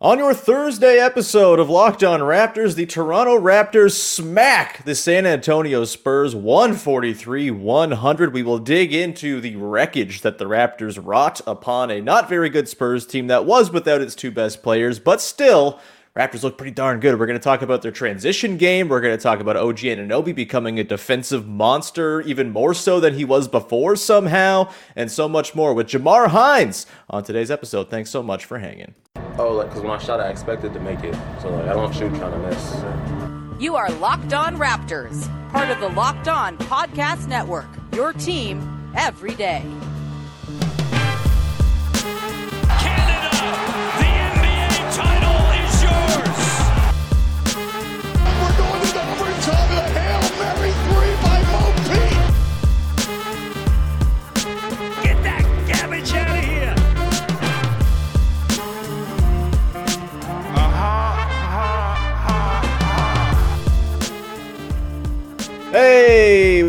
On your Thursday episode of Locked On Raptors, the Toronto Raptors smack the San Antonio Spurs 143 100. We will dig into the wreckage that the Raptors wrought upon a not very good Spurs team that was without its two best players, but still. Raptors look pretty darn good. We're going to talk about their transition game. We're going to talk about OG Anunoby becoming a defensive monster, even more so than he was before somehow, and so much more with Jamar Hinds on today's episode. Thanks so much for hanging. Oh, like, because when I shot, I expected to make it. So, like, I don't shoot trying to miss. You are Locked On Raptors, part of the Locked On Podcast Network. Your team every day.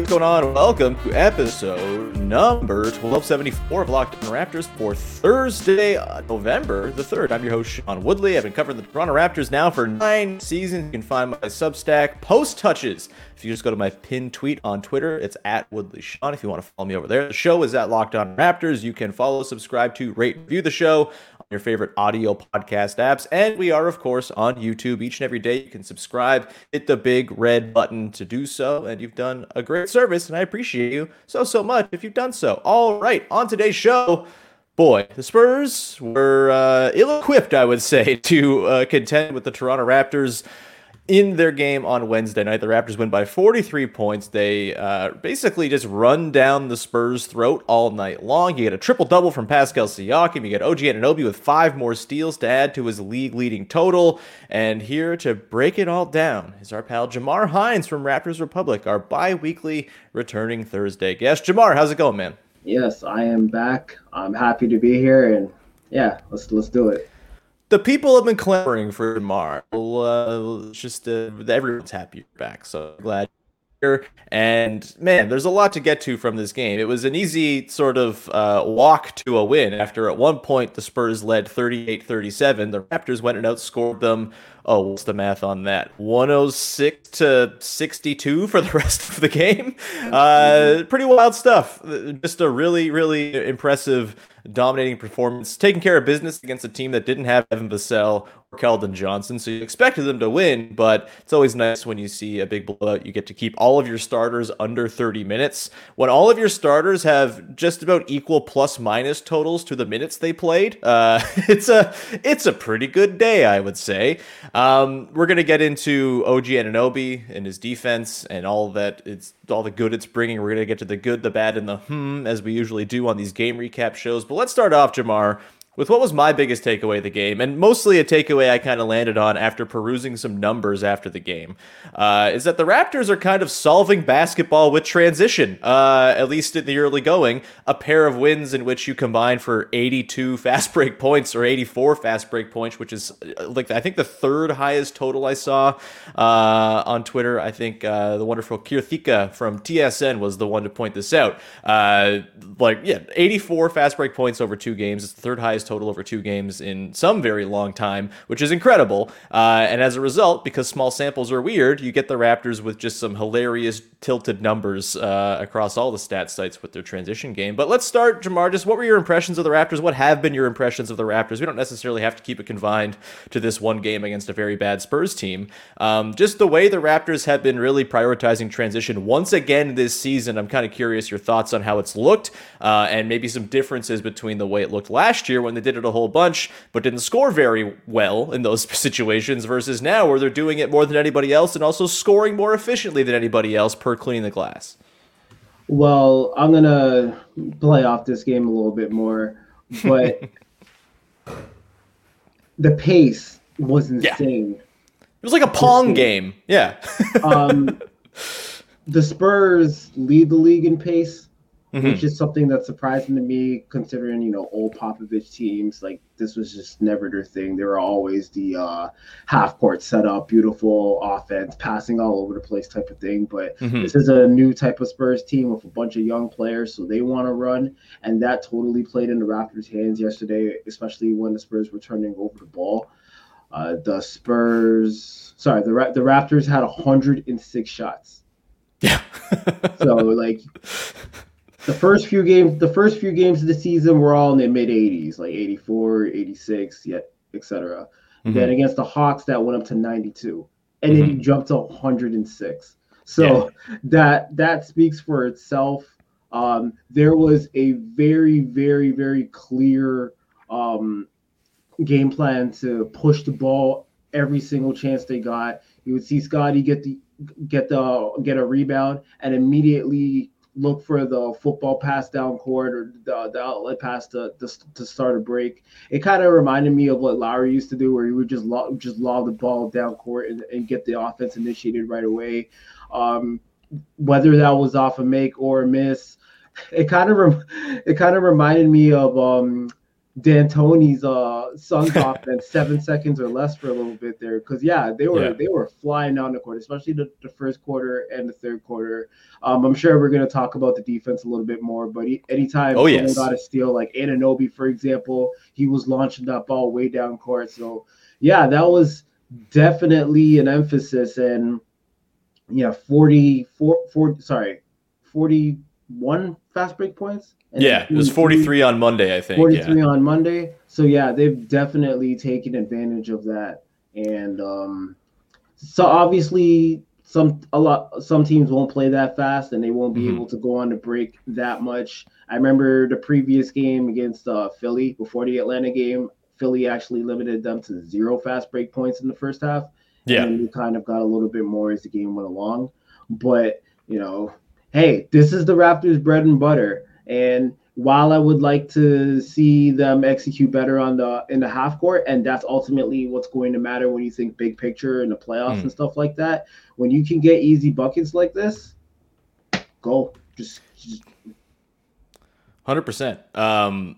Going on? Welcome to episode number 1274 of Locked On Raptors for Thursday, uh, November the 3rd. I'm your host, Sean Woodley. I've been covering the Toronto Raptors now for nine seasons. You can find my Substack post touches. If you just go to my pinned tweet on Twitter, it's at Woodley Sean if you want to follow me over there. The show is at Locked On Raptors. You can follow, subscribe to, rate, review the show your favorite audio podcast apps. And we are, of course, on YouTube each and every day. You can subscribe, hit the big red button to do so, and you've done a great service, and I appreciate you so, so much if you've done so. All right, on today's show, boy, the Spurs were uh, ill equipped, I would say, to uh, contend with the Toronto Raptors in their game on Wednesday night. The Raptors win by 43 points. They uh, basically just run down the Spurs' throat all night long. You get a triple double from Pascal Siakam. You get OG Anunoby with five more steals to add to his league leading total. And here to break it all down is our pal Jamar Hinds from Raptors Republic, our bi weekly returning Thursday guest. Jamar, how's it going, man? Yes, I am back. I'm happy to be here, and yeah, let's let's do it. The people have been clamoring for Jamar. Well, uh, it's just uh, everyone's happy you're back, so glad here. And man, there's a lot to get to from this game. It was an easy sort of uh, walk to a win after at one point the Spurs led 38 37. The Raptors went and outscored them. Oh, what's the math on that? 106 to 62 for the rest of the game. Uh, pretty wild stuff. Just a really, really impressive, dominating performance. Taking care of business against a team that didn't have Devin Vassell Keldon Johnson. So you expected them to win, but it's always nice when you see a big blowout. You get to keep all of your starters under 30 minutes. When all of your starters have just about equal plus minus totals to the minutes they played, uh, it's a it's a pretty good day, I would say. Um, we're gonna get into OG Anunoby and his defense and all that. It's all the good it's bringing. We're gonna get to the good, the bad, and the hmm as we usually do on these game recap shows. But let's start off, Jamar with what was my biggest takeaway of the game, and mostly a takeaway I kind of landed on after perusing some numbers after the game, uh, is that the Raptors are kind of solving basketball with transition, uh, at least in the early going. A pair of wins in which you combine for 82 fast break points or 84 fast break points, which is uh, like I think the third highest total I saw uh, on Twitter. I think uh, the wonderful Kirthika from TSN was the one to point this out. Uh, like, yeah, 84 fast break points over two games. It's the third highest total over two games in some very long time, which is incredible. Uh, and as a result, because small samples are weird, you get the Raptors with just some hilarious tilted numbers uh, across all the stat sites with their transition game. But let's start, Jamar. Just what were your impressions of the Raptors? What have been your impressions of the Raptors? We don't necessarily have to keep it confined to this one game against a very bad Spurs team. Um, just the way the Raptors have been really prioritizing transition once again this season. I'm kind of curious your thoughts on how it's looked uh, and maybe some differences between the way it looked last year when they did it a whole bunch but didn't score very well in those situations versus now where they're doing it more than anybody else and also scoring more efficiently than anybody else per cleaning the glass. Well, I'm gonna play off this game a little bit more, but the pace was insane. Yeah. It was like a pong game. Yeah. um, the Spurs lead the league in pace, mm-hmm. which is something that's surprising to me, considering you know old Popovich teams. Like this was just never their thing. They were always the uh, half court setup, beautiful offense, passing all over the place type of thing. But mm-hmm. this is a new type of Spurs team with a bunch of young players, so they want to run, and that totally played in the Raptors' hands yesterday, especially when the Spurs were turning over the ball. Uh, the Spurs, sorry, the the Raptors had 106 shots. Yeah. so like the first few games, the first few games of the season were all in the mid 80s, like 84, 86, yet etc. Mm-hmm. Then against the Hawks, that went up to 92, and mm-hmm. then he jumped to 106. So yeah. that that speaks for itself. Um, there was a very, very, very clear um, game plan to push the ball every single chance they got. You would see scottie get the get the get a rebound and immediately look for the football pass down court or the, the outlet pass to, to, to start a break. It kind of reminded me of what Lowry used to do, where he would just lob, just lob the ball down court and, and get the offense initiated right away. Um, whether that was off a make or a miss, it kind of it kind of reminded me of um, D'Antoni's uh Suns offense seven seconds or less for a little bit there because yeah they were yeah. they were flying down the court especially the, the first quarter and the third quarter. Um, I'm sure we're gonna talk about the defense a little bit more, but he, anytime oh, yes. got a steal like Anunoby for example, he was launching that ball way down court. So yeah, that was definitely an emphasis and yeah 40, 40 sorry 41 fast break points yeah, it was 43 on Monday, I think. 43 yeah. on Monday. So yeah, they've definitely taken advantage of that. And um, so obviously some a lot some teams won't play that fast and they won't be mm-hmm. able to go on the break that much. I remember the previous game against uh, Philly before the Atlanta game, Philly actually limited them to zero fast break points in the first half. Yeah. And we kind of got a little bit more as the game went along. But, you know, hey, this is the Raptors bread and butter and while I would like to see them execute better on the in the half court, and that's ultimately what's going to matter when you think big picture in the playoffs mm. and stuff like that. When you can get easy buckets like this, go just, just Hundred um, percent.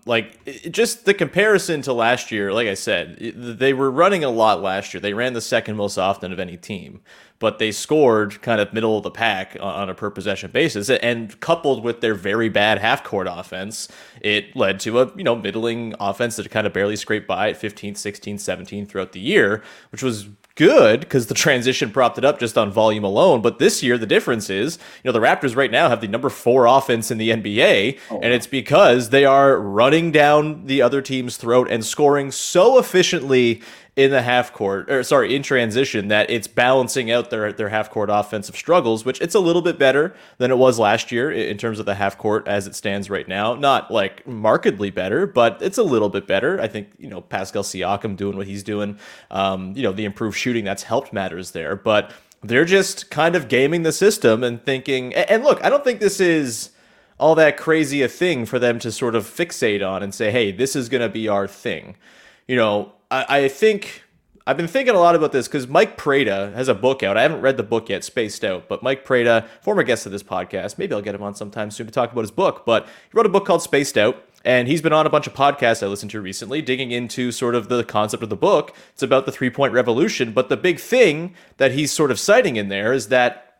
Like it, just the comparison to last year. Like I said, it, they were running a lot last year. They ran the second most often of any team but they scored kind of middle of the pack on a per possession basis. And coupled with their very bad half court offense, it led to a you know middling offense that kind of barely scraped by at 15, 16, 17 throughout the year, which was good because the transition propped it up just on volume alone. But this year, the difference is, you know, the Raptors right now have the number four offense in the NBA, oh, and it's because they are running down the other team's throat and scoring so efficiently in the half court or sorry in transition that it's balancing out their their half court offensive struggles which it's a little bit better than it was last year in terms of the half court as it stands right now. Not like markedly better but it's a little bit better. I think you know pascal siakam doing what he's doing um, you know the improved shooting that's helped matters there. But they're just kind of gaming the system and thinking and look i don't think this is all that crazy a thing for them to sort of fixate on and say hey this is going to be our thing. You know I, I think I've been thinking a lot about this because Mike Prada has a book out. I haven't read the book yet, Spaced Out, but Mike Prada, former guest of this podcast, maybe I'll get him on sometime soon to talk about his book. But he wrote a book called Spaced Out, and he's been on a bunch of podcasts I listened to recently, digging into sort of the concept of the book. It's about the three point revolution, but the big thing that he's sort of citing in there is that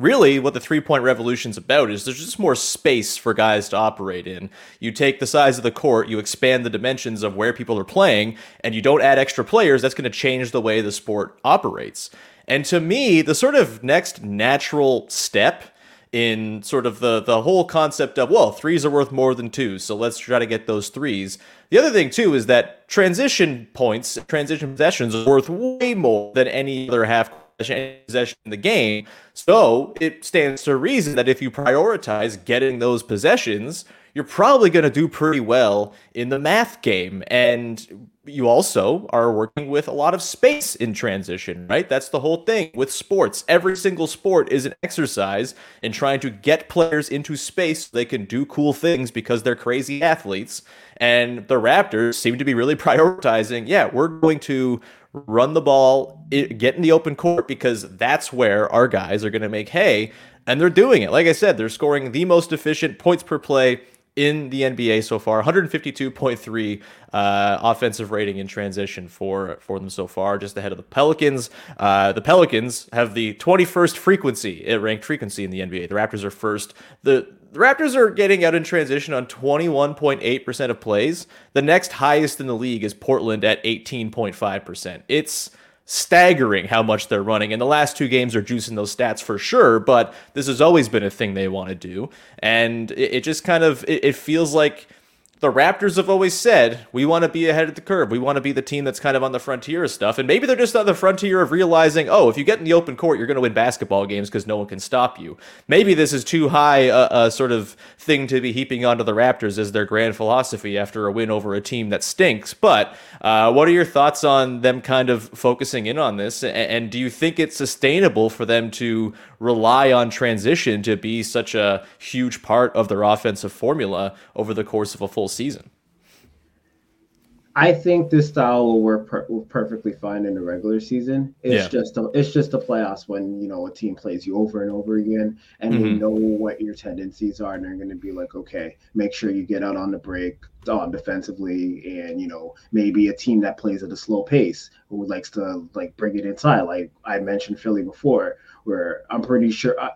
really what the three point revolution's about is there's just more space for guys to operate in. You take the size of the court, you expand the dimensions of where people are playing, and you don't add extra players, that's going to change the way the sport operates. And to me, the sort of next natural step in sort of the the whole concept of well, threes are worth more than twos, so let's try to get those threes. The other thing too is that transition points, transition possessions are worth way more than any other half possession in the game. So it stands to reason that if you prioritize getting those possessions, you're probably going to do pretty well in the math game. And you also are working with a lot of space in transition, right? That's the whole thing with sports. Every single sport is an exercise in trying to get players into space so they can do cool things because they're crazy athletes. And the Raptors seem to be really prioritizing, yeah, we're going to run the ball, get in the open court because that's where our guys are going to make hay. And they're doing it. Like I said, they're scoring the most efficient points per play in the NBA so far. 152.3 uh, offensive rating in transition for for them so far, just ahead of the Pelicans. Uh, the Pelicans have the 21st frequency, it ranked frequency in the NBA. The Raptors are first. The the Raptors are getting out in transition on 21.8% of plays. The next highest in the league is Portland at 18.5%. It's staggering how much they're running. And the last two games are juicing those stats for sure, but this has always been a thing they want to do. And it, it just kind of it, it feels like the Raptors have always said, we want to be ahead of the curve. We want to be the team that's kind of on the frontier of stuff. And maybe they're just on the frontier of realizing, oh, if you get in the open court, you're going to win basketball games because no one can stop you. Maybe this is too high a, a, sort of thing to be heaping onto the Raptors as their grand philosophy after a win over a team that stinks. But uh, what are your thoughts on them kind of focusing in on this? And, and do you think it's sustainable for them to rely on transition to be such a huge part of their offensive formula over the course of a full season? I think this style will work per- will perfectly fine in the regular season. It's yeah. just a, it's just the playoffs when you know a team plays you over and over again, and mm-hmm. they know what your tendencies are, and they're going to be like, okay, make sure you get out on the break um, defensively, and you know maybe a team that plays at a slow pace who likes to like bring it inside. Like I mentioned Philly before, where I'm pretty sure. I,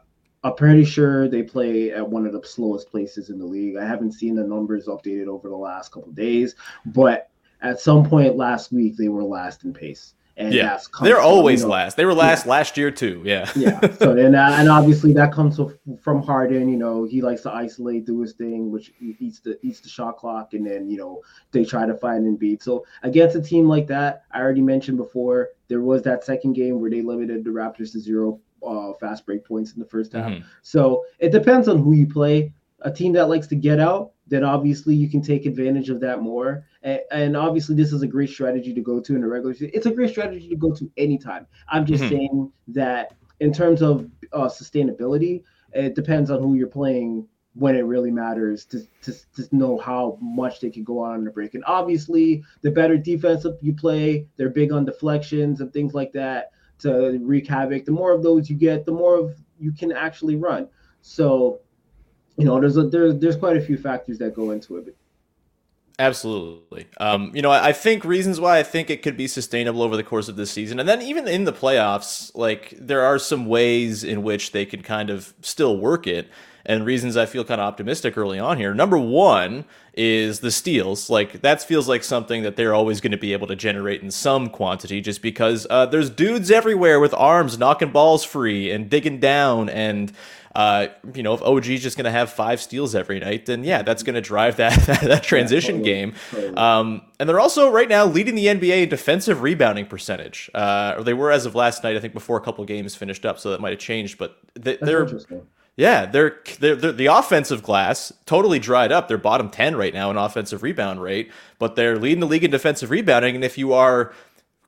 I'm pretty sure they play at one of the slowest places in the league. I haven't seen the numbers updated over the last couple days, but at some point last week they were last in pace. And yeah, they're always you know, last. They were last yeah. last year too. Yeah, yeah. So and uh, and obviously that comes from Harden. You know, he likes to isolate, do his thing, which eats the eats the shot clock, and then you know they try to find and beat. So against a team like that, I already mentioned before, there was that second game where they limited the Raptors to zero uh, fast break points in the first half. Mm-hmm. So it depends on who you play. A team that likes to get out, then obviously you can take advantage of that more. And, and obviously, this is a great strategy to go to in the regular season. It's a great strategy to go to anytime. I'm just mm-hmm. saying that in terms of uh, sustainability, it depends on who you're playing when it really matters to, to, to know how much they can go on in the break. And obviously, the better defense you play, they're big on deflections and things like that to wreak havoc. The more of those you get, the more of you can actually run. So, you know, there's a there's there's quite a few factors that go into it. Absolutely. Um, you know, I think reasons why I think it could be sustainable over the course of this season, and then even in the playoffs, like there are some ways in which they could kind of still work it and reasons I feel kind of optimistic early on here. Number one is the steals. Like that feels like something that they're always going to be able to generate in some quantity, just because uh, there's dudes everywhere with arms knocking balls free and digging down and. Uh, you know, if OG's just going to have five steals every night, then yeah, that's going to drive that that, transition yeah, totally, game. Totally. Um, and they're also right now leading the NBA in defensive rebounding percentage. Uh, or they were as of last night, I think, before a couple games finished up, so that might have changed. But they, are yeah, they're, they're, they're, the offensive glass totally dried up. They're bottom 10 right now in offensive rebound rate, but they're leading the league in defensive rebounding. And if you are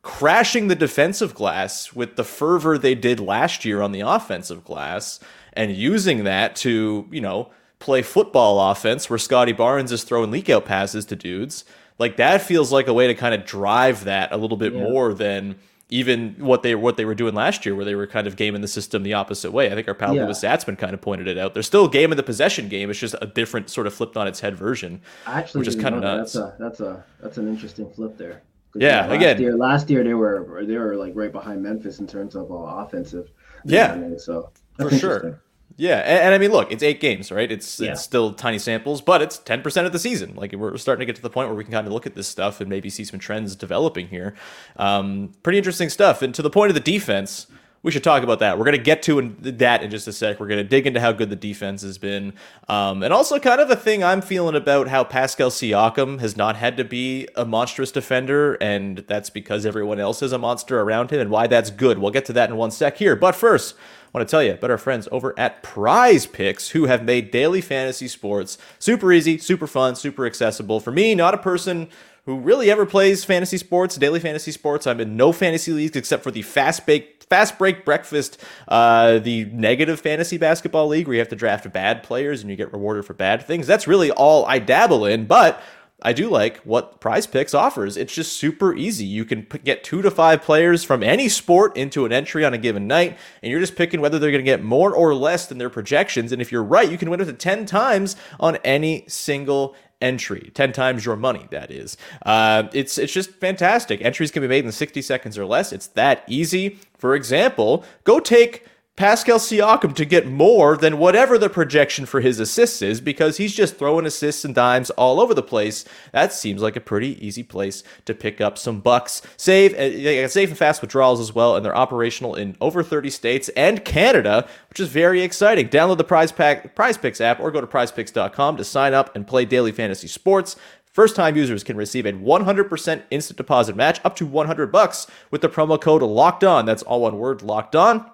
crashing the defensive glass with the fervor they did last year on the offensive glass and using that to, you know, play football offense where Scottie Barnes is throwing leak out passes to dudes, like that feels like a way to kind of drive that a little bit yeah. more than even what they what they were doing last year, where they were kind of gaming the system the opposite way. I think our pal yeah. Louis Zatzman kind of pointed it out. They're still a game of the possession game. It's just a different sort of flipped on its head version. Actually, which is kind of nuts. That's a that's a that's an interesting flip there. Yeah, last again, year, last year they were they were like right behind Memphis in terms of uh, offensive. Yeah. So For sure. Yeah, and, and I mean, look, it's eight games, right? It's Yeah. it's still tiny samples, but it's ten percent of the season. Like we're starting to get to the point where we can kind of look at this stuff and maybe see some trends developing here. Um, pretty interesting stuff. And to the point of the defense, we should talk about that. We're going to get to in, that in just a sec. We're going to dig into how good the defense has been, um, and also kind of a thing I'm feeling about how Pascal Siakam has not had to be a monstrous defender, and that's because everyone else is a monster around him, and why that's good. We'll get to that in one sec here. But first. I want to tell you about our friends over at Prize Picks who have made daily fantasy sports super easy, super fun, super accessible. For me, not a person who really ever plays fantasy sports, daily fantasy sports. I'm in no fantasy leagues except for the fast bake fast break breakfast, uh, the negative fantasy basketball league where you have to draft bad players and you get rewarded for bad things. That's really all I dabble in, but I do like what Prize Picks offers. It's just super easy. You can p- get two to five players from any sport into an entry on a given night, and you're just picking whether they're going to get more or less than their projections. And if you're right, you can win up to 10 times on any single entry 10 times your money that is uh, it's it's just fantastic entries can be made in 60 seconds or less it's that easy for example go take Pascal Siakam to get more than whatever the projection for his assists is because he's just throwing assists and dimes all over the place. That seems like a pretty easy place to pick up some bucks. Save, uh, safe and fast withdrawals as well, and they're operational in over 30 states and Canada, which is very exciting. Download the Prize Pack Prize Picks app or go to PrizePicks.com to sign up and play daily fantasy sports. First time users can receive a 100% instant deposit match up to 100 bucks with the promo code locked on. That's all one word locked on.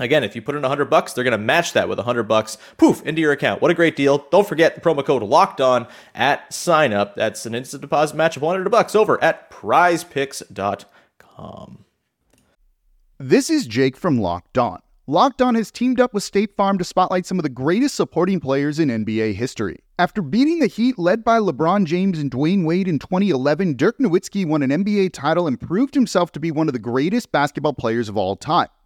Again, if you put in 100 bucks, they're going to match that with 100 bucks, poof, into your account. What a great deal. Don't forget the promo code locked on at sign up. That's an instant deposit match of 100 bucks over at prizepicks.com. This is Jake from Locked On. Locked On has teamed up with State Farm to spotlight some of the greatest supporting players in NBA history. After beating the Heat led by LeBron James and Dwyane Wade in 2011, Dirk Nowitzki won an NBA title and proved himself to be one of the greatest basketball players of all time.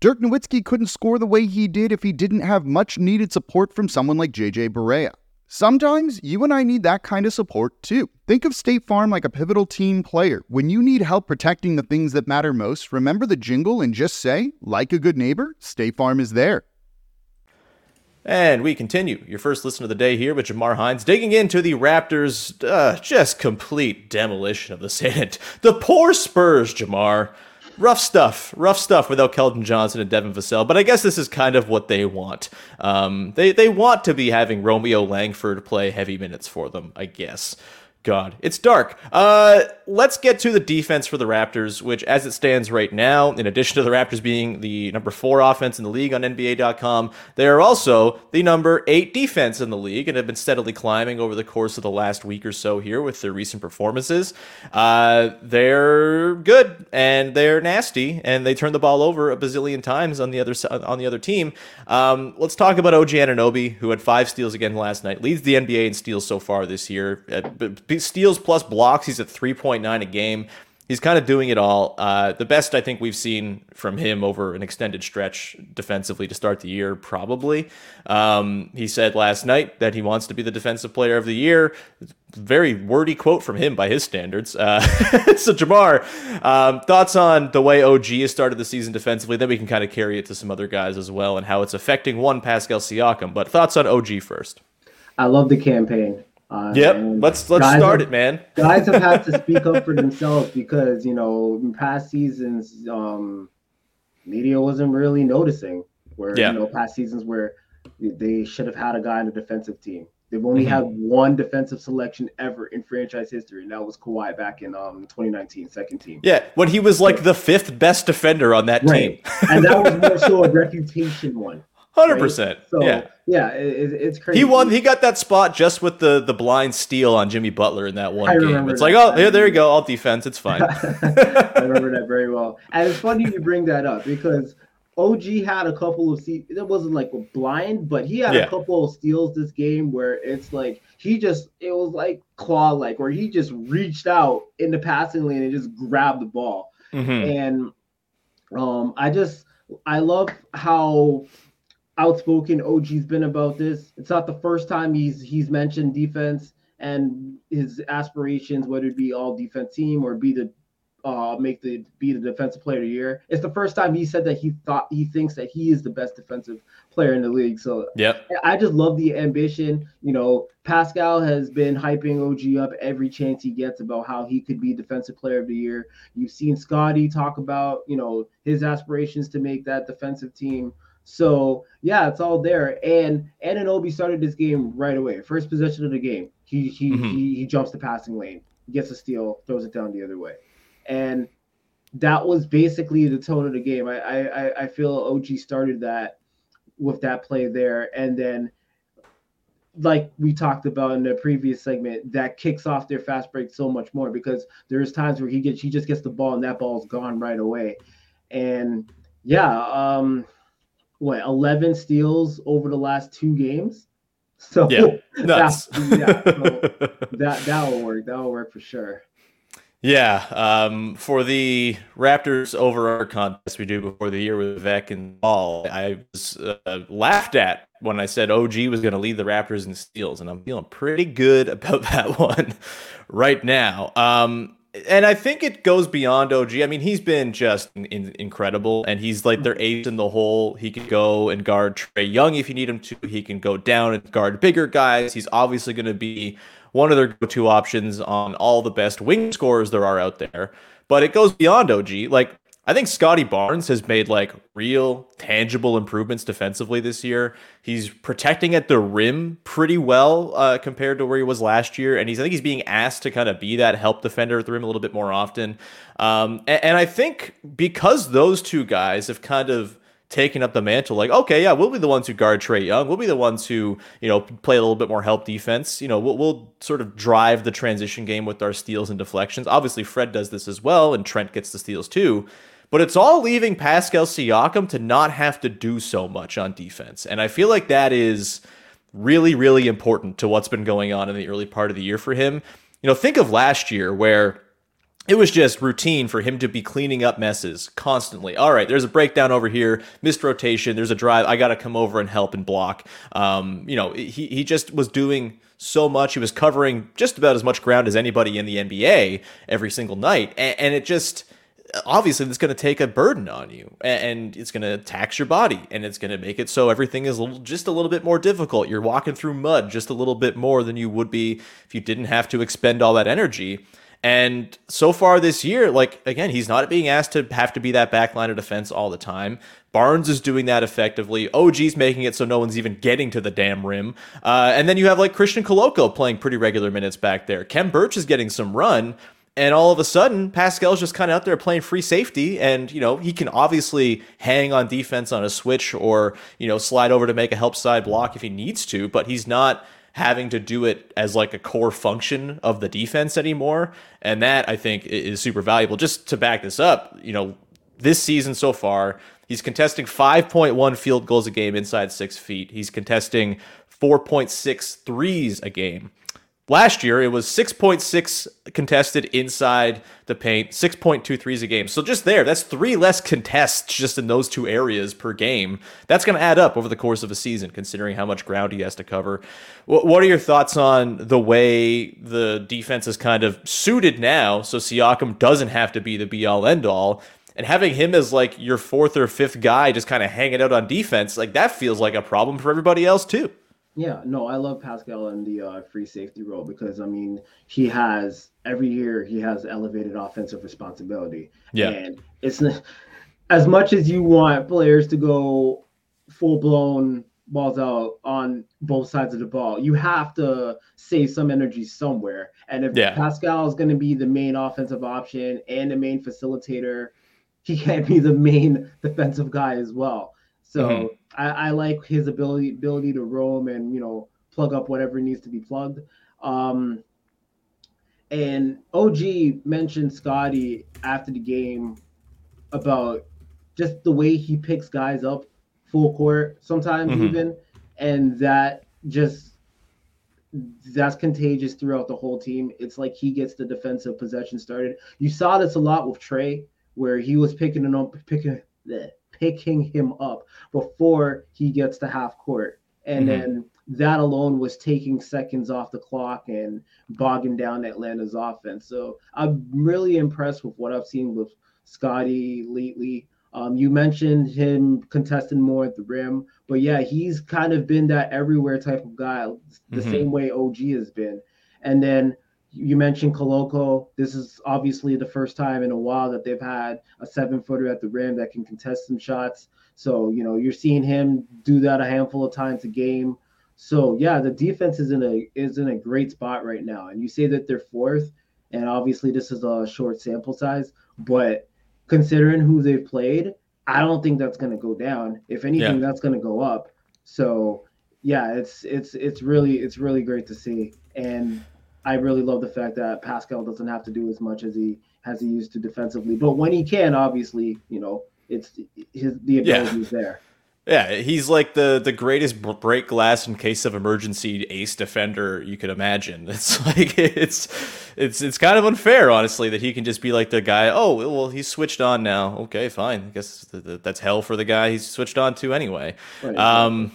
Dirk Nowitzki couldn't score the way he did if he didn't have much needed support from someone like JJ Barea. Sometimes you and I need that kind of support too. Think of State Farm like a pivotal team player. When you need help protecting the things that matter most, remember the jingle and just say, like a good neighbor, State Farm is there. And we continue. Your first listen of the day here with Jamar Hinds digging into the Raptors' uh, just complete demolition of the Senate. The poor Spurs, Jamar. Rough stuff, rough stuff without Keldon Johnson and Devin Vassell, but I guess this is kind of what they want. Um, they they want to be having Romeo Langford play heavy minutes for them, I guess. God, it's dark. Uh, let's get to the defense for the Raptors, which, as it stands right now, in addition to the Raptors being the number four offense in the league on NBA.com, they are also the number eight defense in the league and have been steadily climbing over the course of the last week or so here with their recent performances. Uh, they're good and they're nasty, and they turn the ball over a bazillion times on the other on the other team. Um, let's talk about OG Anunoby, who had five steals again last night, leads the NBA in steals so far this year. B- steals plus blocks, he's at 3.9 a game. He's kind of doing it all. Uh, the best I think we've seen from him over an extended stretch defensively to start the year, probably. Um, he said last night that he wants to be the defensive player of the year. Very wordy quote from him by his standards. Uh, so, Jamar, um, thoughts on the way OG has started the season defensively? Then we can kind of carry it to some other guys as well and how it's affecting one Pascal Siakam. But thoughts on OG first. I love the campaign. Uh, Yep, let's let's start have- it, man. guys have had to speak up for themselves because you know in past seasons um media wasn't really noticing where Yeah. you know past seasons where they should have had a guy on the defensive team they've only Mhm. had one defensive selection ever in franchise history and that was Kawhi back in um 2019 second team Yeah, when he was like the fifth best defender on that right team. and that was more so a reputation one Hundred right? percent. so Yeah. yeah it, it- it's crazy He won. He got that spot just with the the blind steal on Jimmy Butler in that one I game. It's that. like, oh, yeah, there you go, all defense. It's fine. I remember that very well. And it's funny you bring that up because OG had a couple of se- it wasn't like a blind, but he had Yeah. a couple of steals this game where it's like he just it was like claw like where he just reached out in the passing lane and just grabbed the ball. Mhm. And um I just I love how outspoken OG's been about this. It's not the first time he's he's mentioned defense and his aspirations, whether it be all defense team or be the uh make the be the defensive player of the year. It's the first time he said that he thought he thinks that he is the best defensive player in the league. So yeah, I just love the ambition. You know, Pascal has been hyping OG up every chance he gets about how he could be defensive player of the year. You've seen Scottie talk about, you know, his aspirations to make that defensive team. So yeah, it's all there. And Anunoby started this game right away. First possession of the game. He he Mhm. he, he jumps the passing lane, gets a steal, throws it down the other way. And that was basically the tone of the game. I I I- I feel OG started that with that play there, and then like we talked about in the previous segment, that kicks off their fast break so much more because there's times where he gets he just gets the ball and that ball's gone right away. And yeah, um what 11 steals over the last two games. So Yeah, nuts. that, yeah, so that that will work. That will work for sure. Yeah, um, for the Raptors over our contest we do before the year with Vec and Ball, I was uh, laughed at when I said OG was going to lead the Raptors in steals, and I'm feeling pretty good about that one right now. Um, and I think it goes beyond OG. I mean, he's been just in, in- incredible, and he's like their ace in the hole. He can go and guard Trae Young if you need him to. He can go down and guard bigger guys. He's obviously going to be one of their go-to options on all the best wing scorers there are out there. But it goes beyond OG. Like I think Scottie Barnes has made like real tangible improvements defensively this year. He's protecting at the rim pretty well uh, compared to where he was last year, and he's I think he's being asked to kind of be that help defender at the rim a little bit more often. Um, and, and I think because those two guys have kind of taking up the mantle like okay yeah we'll be the ones who guard Trae Young we'll be the ones who you know play a little bit more help defense you know we'll, we'll sort of drive the transition game with our steals and deflections obviously Fred does this as well and Trent gets the steals too but it's all leaving Pascal Siakam to not have to do so much on defense and I feel like that is really really important to what's been going on in the early part of the year for him you know think of last year where it was just routine for him to be cleaning up messes constantly. All right, there's a breakdown over here, missed rotation, there's a drive. I got to come over and help and block. Um, you know, he, he just was doing so much. He was covering just about as much ground as anybody in the NBA every single night. And, and it just, obviously, it's going to take a burden on you and, it's going to tax your body and it's going to make it so everything is just a little bit more difficult. You're walking through mud just a little bit more than you would be if you didn't have to expend all that energy. And so far this year, like again, he's not being asked to have to be that back line of defense all the time. Barnes is doing that effectively. OG's making it so no one's even getting to the damn rim. Uh, and then you have like Christian Koloko playing pretty regular minutes back there. Khem Birch is getting some run. And all of a sudden, Pascal's just kind of out there playing free safety, and you know he can obviously hang on defense on a switch or you know slide over to make a help side block if he needs to, but he's not having to do it as like a core function of the defense anymore. And that I think is super valuable. Just to back this up, you know, this season so far, he's contesting 5.1 field goals a game inside six feet. He's contesting 4.6 threes a game. Last year, it was 6.6 contested inside the paint, 6.23s a game. So just there, that's three less contests just in those two areas per game. That's going to add up over the course of a season, considering how much ground he has to cover. What are your thoughts on the way the defense is kind of suited now so Siakam doesn't have to be the be all end all? And having him as like your fourth or fifth guy just kind of hanging out on defense, like that feels like a problem for everybody else too. Yeah, no, I love Pascal in the uh, free safety role because I mean he has every year he has elevated offensive responsibility. Yeah. and it's as much as you want players to go full blown balls out on both sides of the ball, you have to save some energy somewhere. And if Yeah. Pascal is going to be the main offensive option and the main facilitator, he can't be the main defensive guy as well. So Mhm. I, I like his ability ability to roam and you know plug up whatever needs to be plugged. Um, and OG mentioned Scottie after the game about just the way he picks guys up full court sometimes Mhm. even, and that just that's contagious throughout the whole team. It's like he gets the defensive possession started. You saw this a lot with Trae, where he was picking up, picking bleh, picking him up before he gets to half court, and Mhm. then that alone was taking seconds off the clock and bogging down Atlanta's offense. So I'm really impressed with what I've seen with Scottie lately. Um, you mentioned him contesting more at the rim, but yeah, he's kind of been that everywhere type of guy, the Mhm. same way OG has been. And then you mentioned Koloko. This is obviously the first time in a while that they've had a seven footer at the rim that can contest some shots. So, you know, you're seeing him do that a handful of times a game. So yeah, the defense is in a is in a great spot right now. And you say that they're fourth, and obviously this is a short sample size, but considering who they've played, I don't think that's going to go down. If anything, Yeah. that's going to go up. So yeah, it's it's it's really it's really great to see, and I really love the fact that Pascal doesn't have to do as much as he as he used to defensively. But when he can, obviously, you know, it's his the ability is there. Yeah, he's like the the greatest break glass in case of emergency ace defender you could imagine. It's like it's it's it's kind of unfair, honestly, that he can just be like the guy. Oh, well, he's switched on now. Okay, fine. I guess th- th- that's hell for the guy he's switched on to anyway. Right, Um,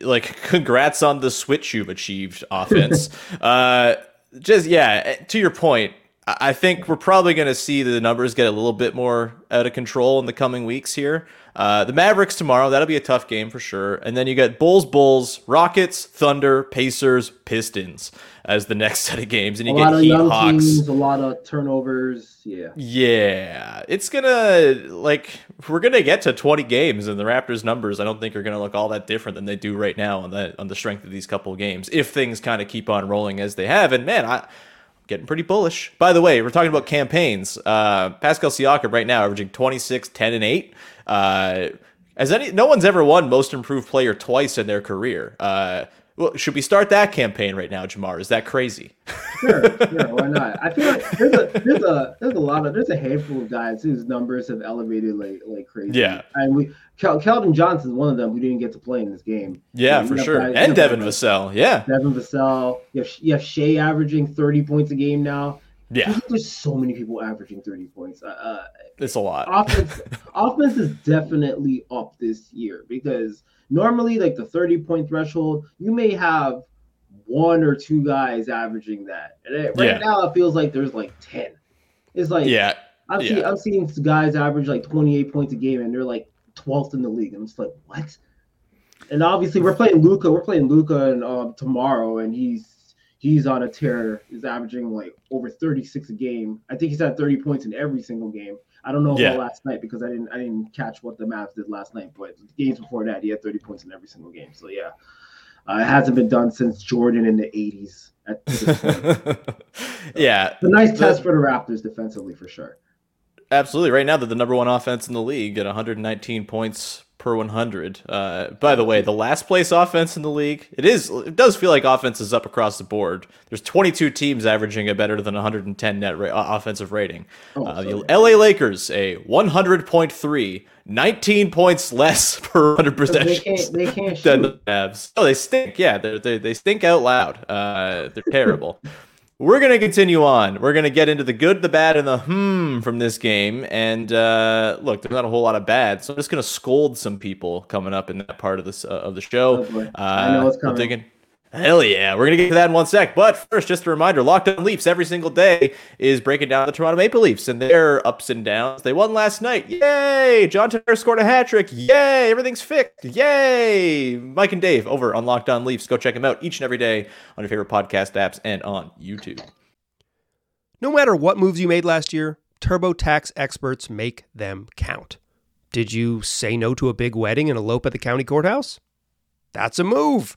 like congrats on the switch you've achieved, offense. uh, just yeah, eh, to your point. I think we're probably going to see the numbers get a little bit more out of control in the coming weeks here. Uh, the Mavericks tomorrow, that'll be a tough game for sure. And then you got Bulls, Bulls, Rockets, Thunder, Pacers, Pistons as the next set of games. And A you lot get Heat, Hawks. teams, a lot of turnovers. Yeah. Yeah, it's gonna like we're gonna get to 20 games, and the Raptors' numbers I don't think are gonna look all that different than they do right now on the on the strength of these couple of games if things kind of keep on rolling as they have. And man, I. Getting pretty bullish. By the way, we're talking about campaigns. Uh, Pascal Siakam right now averaging 26, 10, and 8. Uh, as any, no one's ever won Most Improved Player twice in their career. Uh, well, should we start that campaign right now, Jamar? Is that crazy? Sure, sure, why not? I feel like there's a there's a there's a lot of there's a handful of guys whose numbers have elevated like like crazy. Yeah. and we Kel, Keldon Johnson's one of them who didn't get to play in this game. Yeah, for sure. guys- and Devin guys- Vassell. Yeah. Devin Vassell. You have, you have Shai averaging 30 points a game now. Yeah. There's, so many people averaging 30 points. Uh, Uh, It's a lot. offense offense is definitely up this year because normally like the 30 point threshold you may have one or two guys averaging that and right Yeah. now it feels like there's like 10 it's like Yeah. i'm yeah. seeing i'm seeing guys average like 28 points a game and they're like 12th in the league and it's like what and obviously we're playing luka we're playing luka and um, tomorrow and he's he's on a tear he's averaging like over 36 a game i think he's had 30 points in every single game I don't know Yeah. about last night because I didn't I didn't catch what the Mavs did last night, but games before that he had 30 points in every single game. So yeah, uh, it hasn't been done since Jordan in the 80s. At this point. yeah. A nice The- test for the Raptors defensively for sure. Absolutely. Right now, they're the number one offense in the league at 119 points per 100. Uh, by the way, the last place offense in the league. It is. It does feel like offense is up across the board. There's 22 teams averaging a better than 110 net ra- uh, offensive rating. Oh, uh, the. LA Lakers a 100.3, 19 points less per 100 They possessions. can't they can't than the Mavs. Oh, they stink. Yeah, they they they stink out loud. Uh, they're terrible. We're gonna continue on. We're gonna get into the good, the bad, and the hmm from this game. And uh, look, there's not a whole lot of bad, so I'm just gonna scold some people coming up in that part of this uh, of the show. Oh. Uh, I know what's I'm coming. thinking, Hell yeah, we're gonna get to that in one sec. But first, just a reminder: Locked On Leafs every single day is breaking down the Toronto Maple Leafs and their ups and downs. They won last night, yay! John Tavares scored a hat trick, yay! Everything's fixed, yay! Mike and Dave over on Locked On Leafs. Go check them out each and every day on your favorite podcast apps and on YouTube. No matter what moves you made last year, TurboTax experts make them count. Did you say no to a big wedding and elope at the county courthouse? That's a move.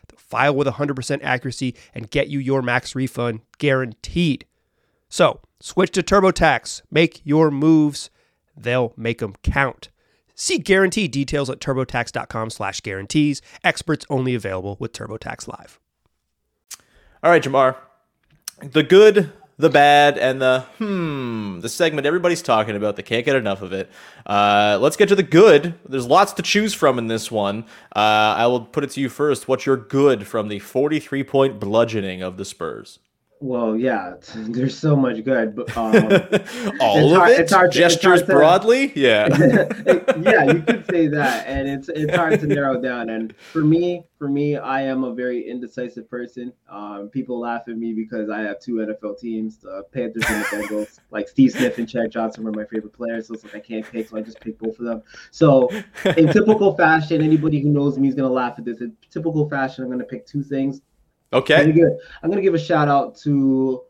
File with 100% accuracy and get you your max refund guaranteed. So, switch to TurboTax. Make your moves. They'll make them count. See guarantee details at turbotax.com slash guarantees. Experts only available with TurboTax Live. All right, Jamar. The good, the bad, and the hmm, the segment everybody's talking about. They can't get enough of it. Uh, let's get to the good. There's lots to choose from in this one. Uh, I will put it to you first. What's your good from the 43 point bludgeoning of the Spurs? Well, yeah, there's so much good, but um, all of hard, it, hard to, gestures broadly, yeah, yeah, you could say that, and it's it's hard to narrow down. And for me, for me, I am a very indecisive person. Um, people laugh at me because I have two NFL teams, the Panthers and the Bengals. like Steve Smith and Chad Johnson were my favorite players, so it's like I can't pick, so I just pick both of them. So, in typical fashion, anybody who knows me is gonna laugh at this. In typical fashion, I'm gonna pick two things Okay. I'm gonna, give, I'm gonna give a shout out to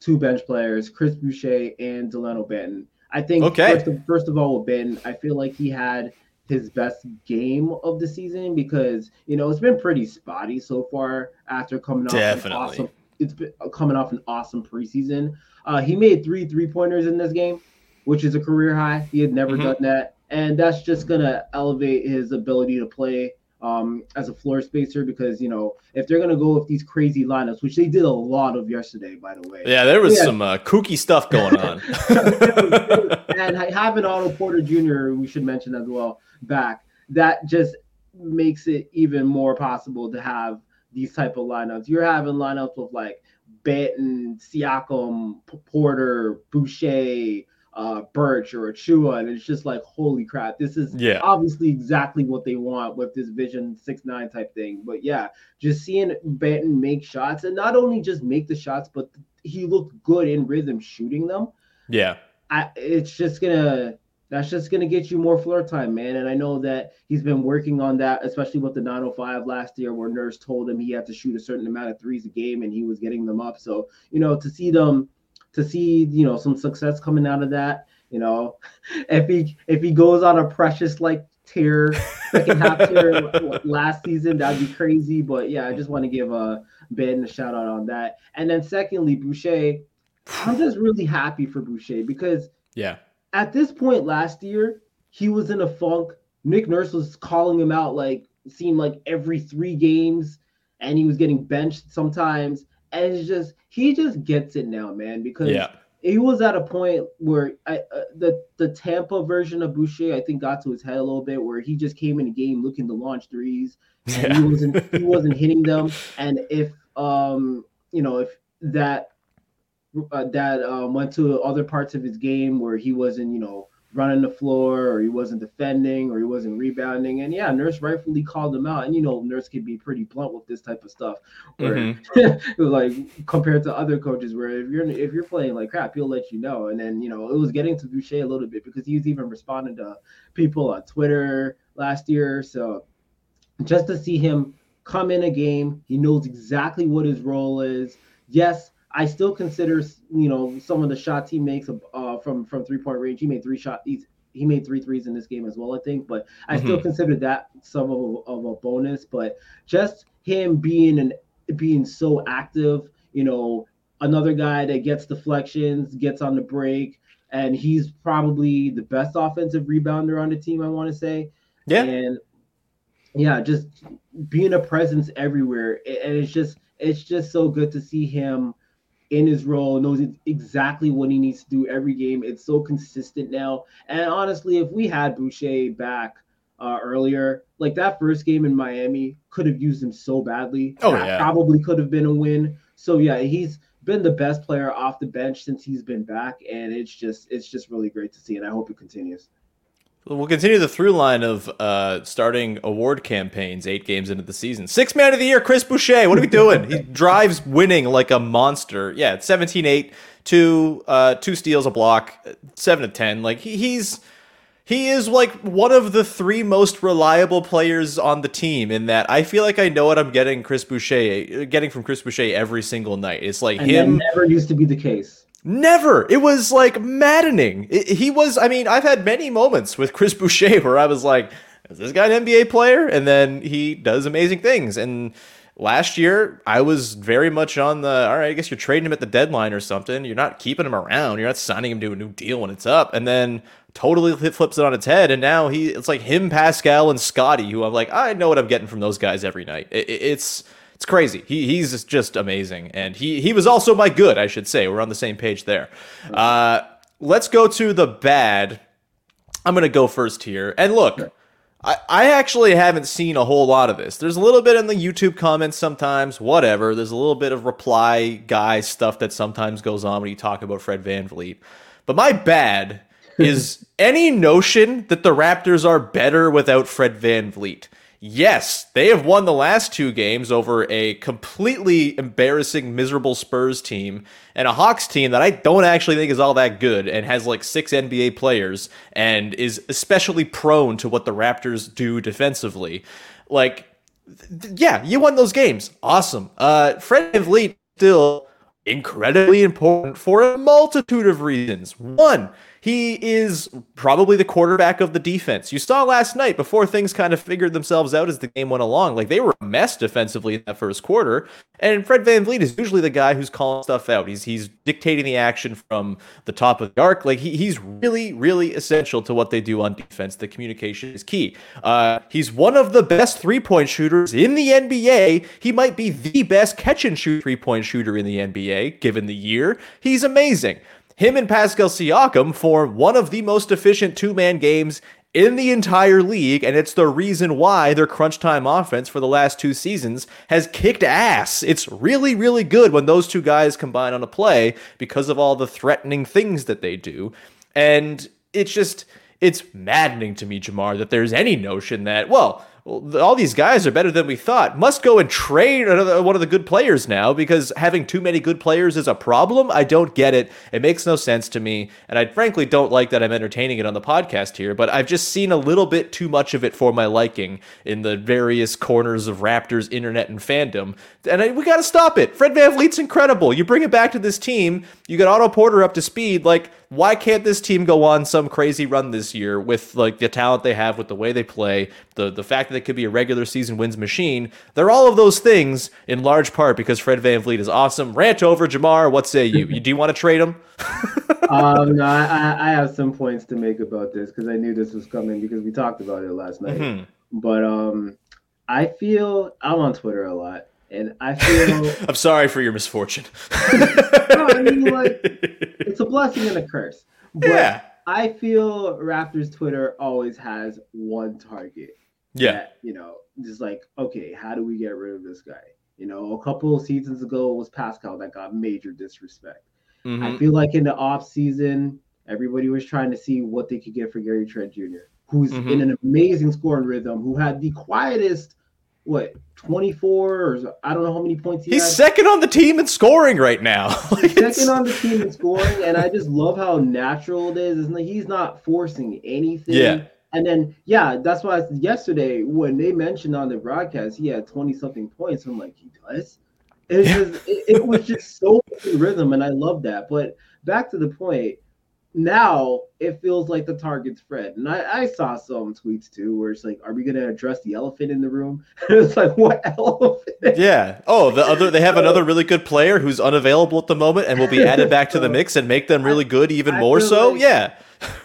two bench players, Chris Boucher and Dalano Banton. I think okay. first, of, first of all with Banton, I feel like he had his best game of the season because you know it's been pretty spotty so far after coming off Definitely. An awesome, it's been coming off an awesome preseason. Uh, he made three three pointers in this game, which is a career high. He had never mm-hmm. done that, and that's just gonna elevate his ability to play um, as a floor spacer because you know if they're gonna go with these crazy lineups, which they did a lot of yesterday, by the way. Yeah, there was yeah. some uh, kooky stuff going on. and having Otto Porter Jr., we should mention as well, back that just makes it even more possible to have these type of lineups. You're having lineups with like Banton, Siakam, Porter, Boucher, uh, Birch or Achiuwa, and it's just like, holy crap, this is yeah. obviously exactly what they want with this Vision Six Nine type thing. But yeah, just seeing Banton make shots and not only just make the shots, but he looked good in rhythm shooting them. Yeah, I, it's just gonna that's just gonna get you more floor time, man. And I know that he's been working on that, especially with the 905 last year, where Nurse told him he had to shoot a certain amount of threes a game, and he was getting them up. So you know, to see them to see you know some success coming out of that. You know, if he if he goes on a precious like tear second half tear last season, that'd be crazy. But yeah, I just want to give a Ben a shout out on that. And then secondly, Boucher, I'm just really happy for Boucher because yeah, at this point last year he was in a funk. Nick Nurse was calling him out like seemed like every three games, and he was getting benched sometimes. And it's just he just gets it now, man, because yeah. he was at a point where I, uh, the the Tampa version of Boucher, I think, got to his head a little bit, where he just came in the game looking to launch threes, and yeah. he wasn't he wasn't hitting them. And if um you know if that uh, that um, went to other parts of his game where he wasn't you know running the floor or he wasn't defending or he wasn't rebounding. And yeah, Nurse rightfully called him out. And you know, Nurse can be pretty blunt with this type of stuff. Where mm-hmm. like compared to other coaches where if you're if you're playing like crap, he'll let you know. And then, you know, it was getting to Boucher a little bit because he was even responding to people on Twitter last year. So just to see him come in a game, he knows exactly what his role is. Yes, I still consider, you know, some of the shots he makes uh, from from three point range. He made three shots. He made three threes in this game as well, I think. But I mm-hmm. still consider that some of a, of a bonus. But just him being and being so active, you know, another guy that gets deflections, gets on the break, and he's probably the best offensive rebounder on the team. I want to say. Yeah. And yeah, just being a presence everywhere, and it's just it's just so good to see him in his role, knows exactly what he needs to do every game. It's so consistent now. And honestly, if we had Boucher back uh, earlier, like that first game in Miami could have used him so badly. Oh, that yeah. Probably could have been a win. So yeah, he's been the best player off the bench since he's been back, and it's just it's just really great to see, and I hope it continues. We'll continue the through line of uh, starting award campaigns eight games into the season. Six man of the year, Chris Boucher. What are we doing? he drives winning like a monster. Yeah, it's 17 8, two, uh, two steals, a block, 7 to 10. Like, he, he's. He is like one of the three most reliable players on the team in that I feel like I know what I'm getting Chris Boucher getting from Chris Boucher every single night. It's like and him never used to be the case. Never. It was like maddening. It, he was. I mean, I've had many moments with Chris Boucher where I was like, is this guy an NBA player? And then he does amazing things. And last year, I was very much on the all right, I guess you're trading him at the deadline or something. You're not keeping him around. You're not signing him to a new deal when it's up. And then totally flips it on its head. And now he it's like him, Pascal, and Scottie, who I'm like, I know what I'm getting from those guys every night. It, it's it's crazy. He he's just amazing. And he he was also my good, I should say. We're on the same page there. Uh let's go to the bad. I'm gonna go first here. And look, I, I actually haven't seen a whole lot of this. There's a little bit in the YouTube comments sometimes, whatever. There's a little bit of reply guy stuff that sometimes goes on when you talk about Fred VanVleet. But my bad is any notion that the Raptors are better without Fred VanVleet. Yes, they have won the last two games over a completely embarrassing, miserable Spurs team and a Hawks team that I don't actually think is all that good and has like six NBA players and is especially prone to what the Raptors do defensively. Like, th- yeah, you won those games. Awesome. Uh, Fred VanVleet still incredibly important for a multitude of reasons. One, he is probably the quarterback of the defense. You saw last night before things kind of figured themselves out as the game went along. Like they were a mess defensively in that first quarter. And Fred VanVleet is usually the guy who's calling stuff out. He's he's dictating the action from the top of the arc. Like he, he's really, really essential to what they do on defense. The communication is key. Uh, he's one of the best three-point shooters in the NBA. He might be the best catch and shoot three-point shooter in the NBA, given the year. He's amazing. Him and Pascal Siakam form one of the most efficient two man games in the entire league, and it's the reason why their crunch time offense for the last two seasons has kicked ass. It's really, really good when those two guys combine on a play because of all the threatening things that they do. And it's just, it's maddening to me, Jamar, that there's any notion that, well, well, all these guys are better than we thought. Must go and trade another one of the good players now because having too many good players is a problem. I don't get it. It makes no sense to me, and I frankly don't like that I'm entertaining it on the podcast here. But I've just seen a little bit too much of it for my liking in the various corners of Raptors internet and fandom, and I, we got to stop it. Fred Van VanVleet's incredible. You bring it back to this team. You get Otto Porter up to speed. Like why can't this team go on some crazy run this year with like the talent they have, with the way they play, the the fact that it could be a regular season wins machine? They're all of those things in large part because Fred VanVleet is awesome. Rant over, Jamar. What say you? you do you want to trade him? um, no, I, I have some points to make about this because I knew this was coming because we talked about it last night. Mhm. But um, I feel I'm on Twitter a lot, and I feel I'm sorry for your misfortune. no, I mean, like, it's a blessing and a curse. But Yeah. I feel Raptors Twitter always has one target. Yeah. that, you know, just like, okay, how do we get rid of this guy? You know, a couple of seasons ago it was Pascal that got major disrespect. I Mhm. feel like in the off season, everybody was trying to see what they could get for Gary Trent Jr., who's Mhm. in an amazing scoring rhythm, who had the quietest, what, 24 or I don't know how many points he He's had. second on the team in scoring right now. Like, second on the team in scoring, and I just love how natural it is. Like he's not forcing anything. Yeah. And then, yeah, that's why yesterday when they mentioned on the broadcast he had twenty something points, I'm like, he does. It's just, it, it was just so rhythm, and I love that. But back to the point, now it feels like the target's Fred. And I, I saw some tweets too where it's like, are we gonna address the elephant in the room? it's like, what elephant? Yeah. Oh, the other they have another really good player who's unavailable at the moment and will be added back to the mix and make them really good even I more so. like- yeah.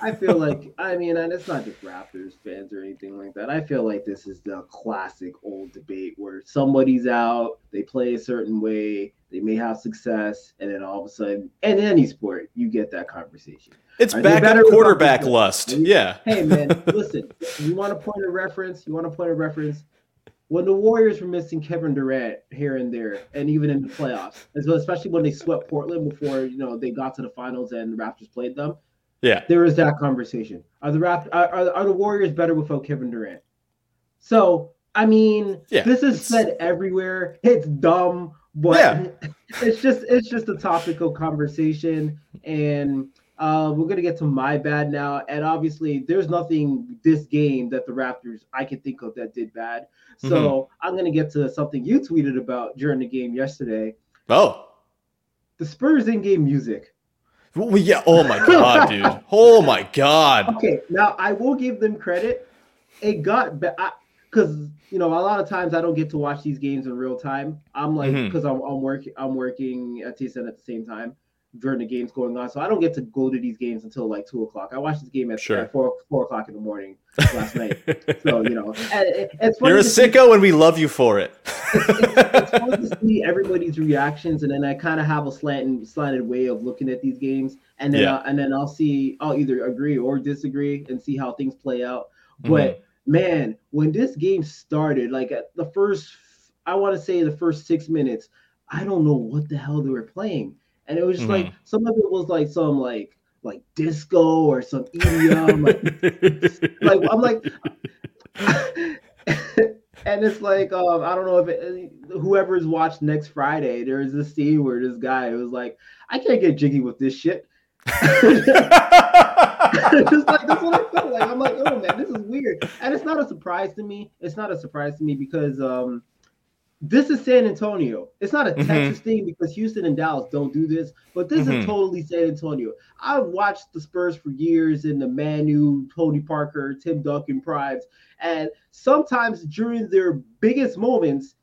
I feel like I mean, and it's not just Raptors fans or anything like that. I feel like this is the classic old debate where somebody's out, they play a certain way, they may have success, and then all of a sudden, in any sport, you get that conversation. It's Are back without quarterback lust. Yeah. Hey man, listen, you want a point of reference? You want a point of reference? When the Warriors were missing Kevin Durant here and there, and even in the playoffs, as well, especially when they swept Portland before you know they got to the finals and the Raptors played them, Yeah. there is that conversation. Are the Rapt- are, are, are the Warriors better without Kevin Durant? So I mean, Yeah, this is said everywhere. It's dumb, but Yeah. it's just it's just a topical conversation, and uh, we're gonna get to my bad now. And obviously, there's nothing this game that the Raptors I can think of that did bad. So Mm-hmm. I'm gonna get to something you tweeted about during the game yesterday. Oh. The Spurs in-game music. Well, yeah. Oh my god, dude. Oh my god. Okay, now I will give them credit. it got because you know a lot of times I don't get to watch these games in real time. I'm like mm-hmm. because I'm I'm working I'm working at TSN at the same time during the games going on, so I don't get to go to these games until like two o'clock. I watched this game at, Sure. at four four o'clock in the morning last night. So you know, it- it's You're a to see- sicko, and we love you for it. it's fun to see everybody's reactions, and then I kind of have a slanted, slanted way of looking at these games, and then Yeah. uh, and then I'll see I'll either agree or disagree and see how things play out. But man, when this game started, like at the first, I want to say the first six minutes, I don't know what the hell they were playing, and it was just like some of it was like some like like disco or some EDM, like like I'm like, and it's like um I don't know if it, whoever's watched next Friday, there is this scene where this guy was like, I can't get jiggy with this shit. just like that's what I felt like. I'm like, oh man, this is weird, and it's not a surprise to me. It's not a surprise to me because um this is San Antonio. It's not a Mhm. Texas thing because Houston and Dallas don't do this, but this Mhm. is totally San Antonio. I've watched the Spurs for years in the Manu, Tony Parker, Tim Duncan prides, and sometimes during their biggest moments,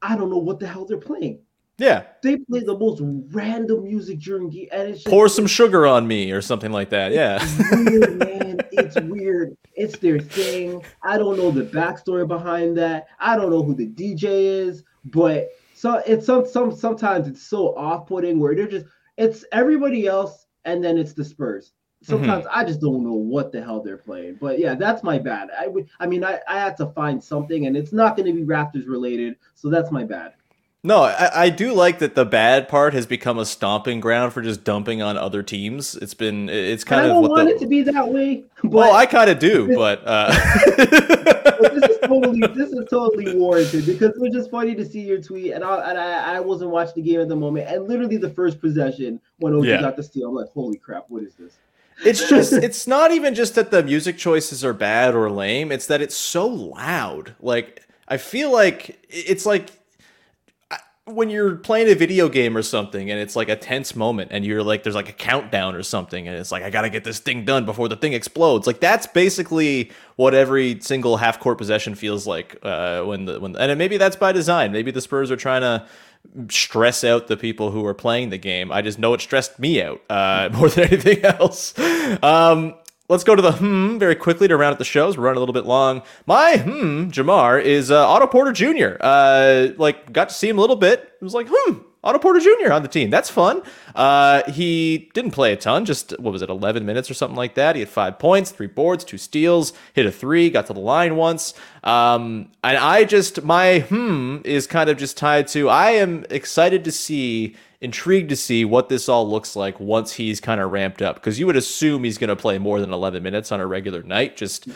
I don't know what the hell they're playing. Yeah, They play the most random music during game, and it's just pour some sugar on me or something like that. Yeah. weird, man. It's weird. It's their thing. I don't know the backstory behind that. I don't know who the DJ is, but so it's some some sometimes it's so off-putting where they're just it's everybody else and then it's the Spurs. Mm-hmm. Sometimes I just don't know what the hell they're playing. But yeah, that's my bad. I would I mean I, I had to find something and it's not gonna be Raptors related, so that's my bad. No, I, I do like that the bad part has become a stomping ground for just dumping on other teams. It's been it's kind I of don't want the it to be that way. Well, I kind of do, but uh, But this is totally this is totally warranted because it was just funny to see your tweet and I and I, I wasn't watching the game at the moment and literally the first possession when OG Yeah. got the steal I'm like holy crap what is this it's just it's not even just that the music choices are bad or lame. It's that it's so loud. Like I feel like it's like I- when you're playing a video game or something and it's like a tense moment and you're like there's like a countdown or something and it's like I got to get this thing done before the thing explodes. Like that's basically what every single half court possession feels like uh, when the when and maybe that's by design. Maybe the Spurs are trying to stress out the people who are playing the game. I just know it stressed me out uh, more than anything else. Um, let's go to the hmm very quickly to round out the shows. We're running a little bit long. My hmm, Jamar, is uh, Otto Porter Jr. Uh, like, got to see him a little bit. It was like, hmm, Otto Porter Jr. on the team. That's fun. Uh, he didn't play a ton, just, what was it, 11 minutes or something like that. He had five points, three boards, two steals, hit a three, got to the line once. Um, and I just, my hmm is kind of just tied to, I am excited to see, intrigued to see what this all looks like once he's kind of ramped up. Because you would assume he's going to play more than 11 minutes on a regular night. Just,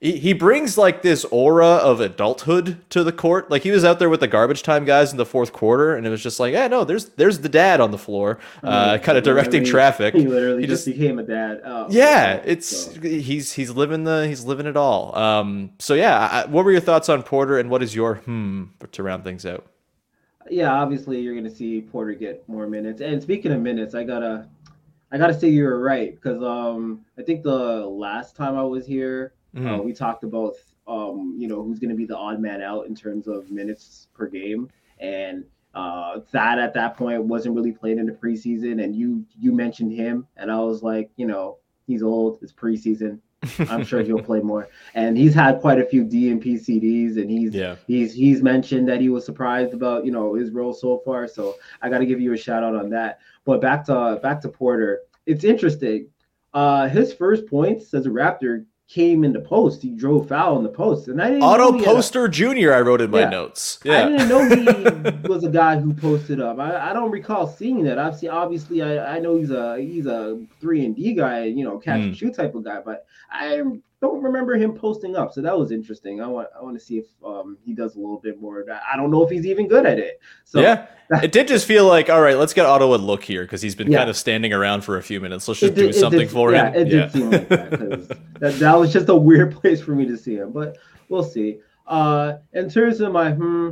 he, he brings like this aura of adulthood to the court. Like he was out there with the garbage time guys in the fourth quarter, and it was just like, yeah, no, there's there's the dad on the floor, uh, kind of directing traffic. he literally He just, just- became a dad oh, Yeah, so- it's he's he's living the he's living it all. Um, so yeah, I, what were your thoughts on Porter, and what is your hmm to round things out? Yeah obviously you're gonna see Porter get more minutes and speaking of minutes I gotta I gotta say you were right because um I think the last time I was here uh, Mhm. we talked about um, you know who's going to be the odd man out in terms of minutes per game, and uh, Thad at that point wasn't really played in the preseason, and you you mentioned him, and I was like, you know, he's old, it's preseason. I'm sure he'll play more, and he's had quite a few DNP CDs, and he's Yeah. he's he's mentioned that he was surprised about you know his role so far. So I got to give you a shout out on that. But back to back to Porter, it's interesting. Uh, his first points as a Raptor came in the post. He drove foul in the post, and I didn't know he a- Poster Jr. I wrote in my Yeah. notes. Yeah. I didn't know he was a guy who posted up. I, I don't recall seeing that. I've seen obviously I, I know he's a he's a three and D guy, you know, catch Hmm. and shoot type of guy, but I don't remember him posting up. So that was interesting. I want I want to see if um he does a little bit more of that. I don't know if he's even good at it. So yeah. It did just feel like, all right, let's get Otto a look here because he's been Yeah. kind of standing around for a few minutes. Let's just did- do something did- for yeah, him. It did seem like that that, that was just a weird place for me to see him, but we'll see. Uh, in terms of my hmm,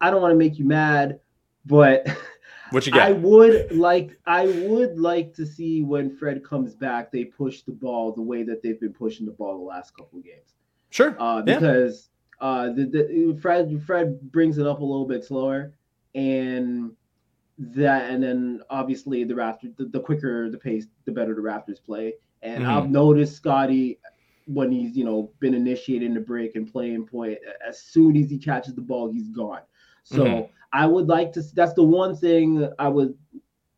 I don't want to make you mad, but What you I would like I would like to see when Fred comes back, they push the ball the way that they've been pushing the ball the last couple of games. Sure. Uh, Yeah. because uh, the, the Fred Fred brings it up a little bit slower, and that and then obviously the Raptors the, the quicker the pace, the better the Raptors play. And Mhm. I've noticed Scottie when he's you know been initiating the break and playing point. As soon as he catches the ball, he's gone. So Mhm. I would like to. That's the one thing I would,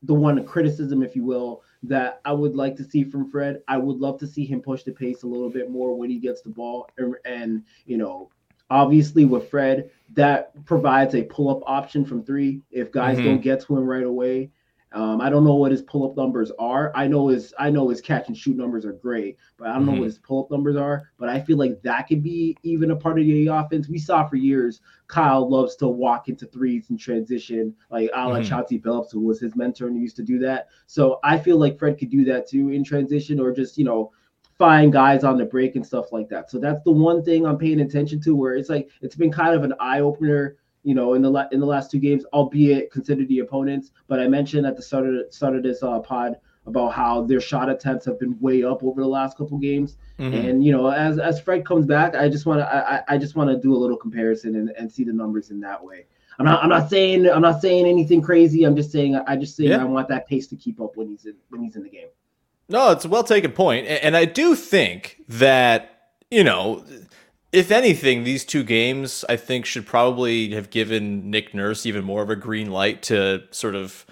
the one criticism, if you will, that I would like to see from Fred. I would love to see him push the pace a little bit more when he gets the ball, and, and you know, obviously with Fred, that provides a pull-up option from three if guys Mhm. don't get to him right away. Um, I don't know what his pull-up numbers are. I know his I know his catch and shoot numbers are great, but I don't know Mhm. what his pull-up numbers are. But I feel like that could be even a part of the offense. We saw for years Kyle loves to walk into threes and transition, like a la Mhm. Chauncey Billups, who was his mentor and used to do that. So I feel like Fred could do that too in transition, or just you know find guys on the break and stuff like that. So that's the one thing I'm paying attention to, where it's like it's been kind of an eye opener you know, in the la- in the last two games, albeit consider the opponents. But I mentioned at the start of start of this uh, pod about how their shot attempts have been way up over the last couple games. Mhm. And you know, as as Fred comes back, I just want to I, I- just want to do a little comparison and, and see the numbers in that way. I'm not I'm not saying I'm not saying anything crazy. I'm just saying I just saying Yeah. I want that pace to keep up when he's in when he's in the game. No, it's a well taken and I do think that you know, if anything, these two games I think should probably have given Nick Nurse even more of a green light to sort of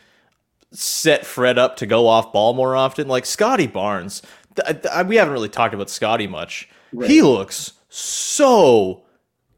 set Fred up to go off ball more often. Like Scottie Barnes, th- th- we haven't really talked about Scottie much. He looks so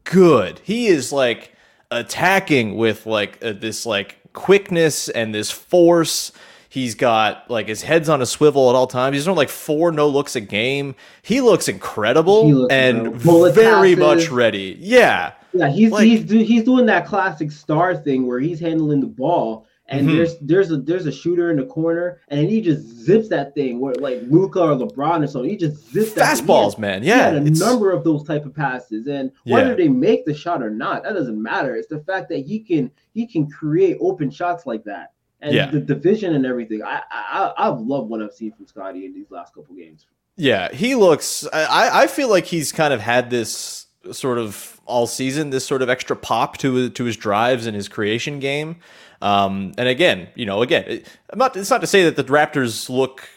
good. He is like attacking with like uh, this like quickness and this force. He's got like his head's on a swivel at all times. He's doing like four no looks a game. He looks incredible He looks and. Very passes. much ready. Yeah. Yeah, he's Like- he's do, he's doing that classic star thing where he's handling the ball and Mhm. there's there's a there's a shooter in the corner and he just zips that thing where like Luka or LeBron or something. He just zips that Fastballs, man. Yeah. a number of those type of passes, and whether Yeah. they make the shot or not, that doesn't matter. It's the fact that he can he can create open shots like that, and Yeah. the division and everything. I I I've loved what I've seen from Scottie in these last couple games. Yeah, he looks. I I feel like he's kind of had this sort of all season, this sort of extra pop to to his drives and his creation game. Um, and again, you know, again, it, I'm not. It's not to say that the Raptors look.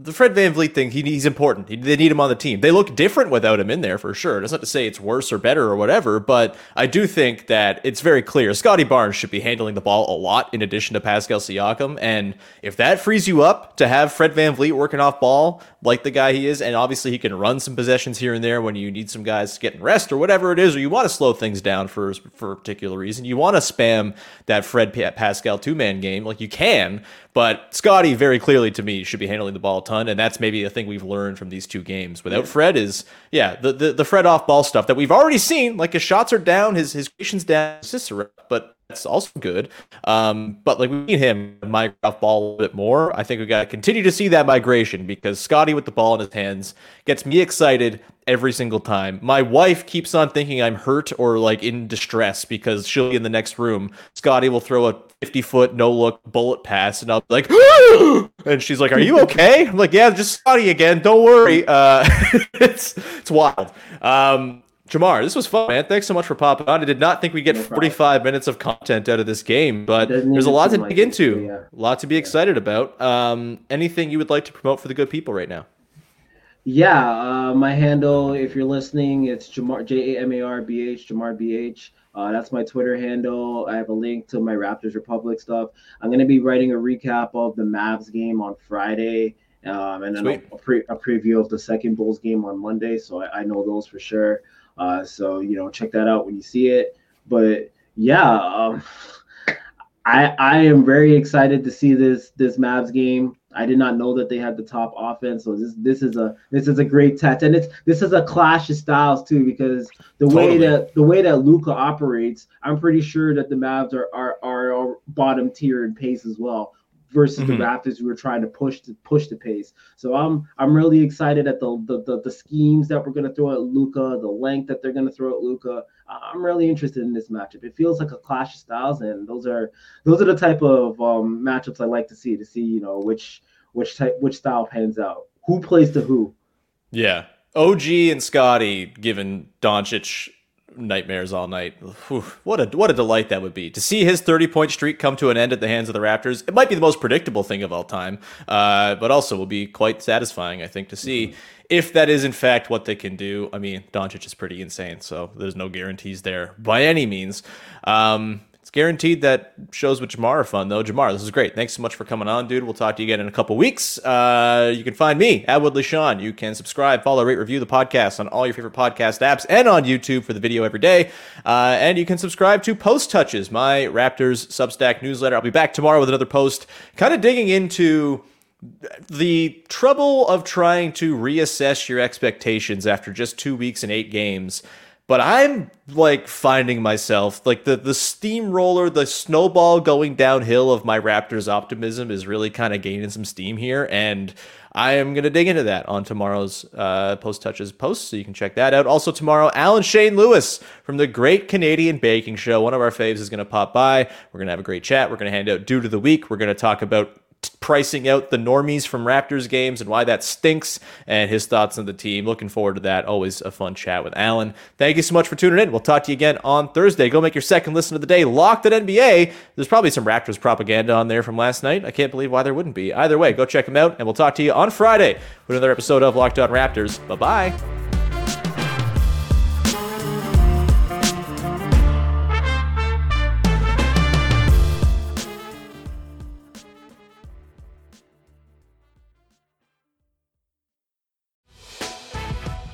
The Fred VanVleet thing, he, he's important. He, they need him on the team. They look different without him in there for sure. That's not to say it's worse or better or whatever, but I do think that it's very clear. Scottie Barnes should be handling the ball a lot in addition to Pascal Siakam. And if that frees you up to have Fred VanVleet working off ball like the guy he is, and obviously he can run some possessions here and there when you need some guys getting rest or whatever it is, or you want to slow things down for, for a particular reason, you want to spam that Fred Pascal two man game, like you can. But Scottie, very clearly to me, should be handling the ball a ton, and that's maybe a thing we've learned from these two games. Without Fred, is yeah, the, the the Fred off ball stuff that we've already seen. Like his shots are down, his his creation's down, up, but that's also good. Um, but like we need him migrate off ball a little bit more. I think we got to continue to see that migration because Scottie with the ball in his hands gets me excited every single time. My wife keeps on thinking I'm hurt or like in distress because she'll be in the next room. Scottie will throw a 50 foot no look bullet pass and I'll be like, and she's like, Are you okay? I'm like, Yeah, just Scottie again. Don't worry. Uh, it's it's wild. Um, Jamar, this was fun, man. Thanks so much for popping on. I did not think we'd get 45 minutes of content out of this game, but there's a lot to like dig into, yeah. a lot to be excited about. Um, anything you would like to promote for the good people right now? Yeah, uh, my handle, if you're listening, it's Jamar J A M A R B H Jamar B H. Uh, that's my Twitter handle. I have a link to my Raptors Republic stuff. I'm gonna be writing a recap of the Mavs game on Friday, um, and then a, a, pre- a preview of the second Bulls game on Monday. So I, I know those for sure. Uh, so you know, check that out when you see it. But yeah, um, I I am very excited to see this this Mavs game. I did not know that they had the top offense, so this this is a this is a great test, and it's this is a clash of styles too because the way that the way that Luka operates, I'm pretty sure that the Mavs are are are, are bottom tier in pace as well. versus Mhm. the Raptors who were trying to push to push the pace. So I'm I'm really excited at the the the, the schemes that we're gonna throw at Luka, the length that they're gonna throw at Luka. I'm really interested in this matchup. It feels like a clash of styles, and those are those are the type of um, matchups I like to see to see you know which which type which style pans out. Who plays to who? Yeah. OG and Scottie giving Doncic nightmares all night. Whew, what a what a delight that would be to see his 30 point streak come to an end at the hands of the Raptors. It might be the most predictable thing of all time, uh, but also will be quite satisfying, I think, to see if that is in fact what they can do. I mean, Doncic is pretty insane, so there's no guarantees there by any means. Um, it's guaranteed that shows with Jamar are fun, though. Jamar, this is great. Thanks so much for coming on, dude. We'll talk to you again in a couple weeks. Uh, you can find me at Woodley Sean. You can subscribe, follow, rate, review the podcast on all your favorite podcast apps and on YouTube for the video every day. Uh, and you can subscribe to Post Touches, my Raptors Substack newsletter. I'll be back tomorrow with another post, kind of digging into the trouble of trying to reassess your expectations after just two weeks and eight games. But I'm like finding myself like the the steamroller, the snowball going downhill of my Raptors optimism is really kind of gaining some steam here, and I am gonna dig into that on tomorrow's uh, post touches post, so you can check that out. Also tomorrow, Alan Shane Lewis from the Great Canadian Baking Show, one of our faves, is gonna pop by. We're gonna have a great chat. We're gonna hand out due to the week. We're gonna talk about pricing out the normies from Raptors games and why that stinks and his thoughts on the team. Looking forward to that. Always a fun chat with Alan. Thank you so much for tuning in. We'll talk to you again on Thursday. Go make your second listen of the day Locked On NBA. There's probably some Raptors propaganda on there from last night. I can't believe why there wouldn't be. Either way, go check them out and we'll talk to you on Friday with another episode of Locked On Raptors. Bye bye.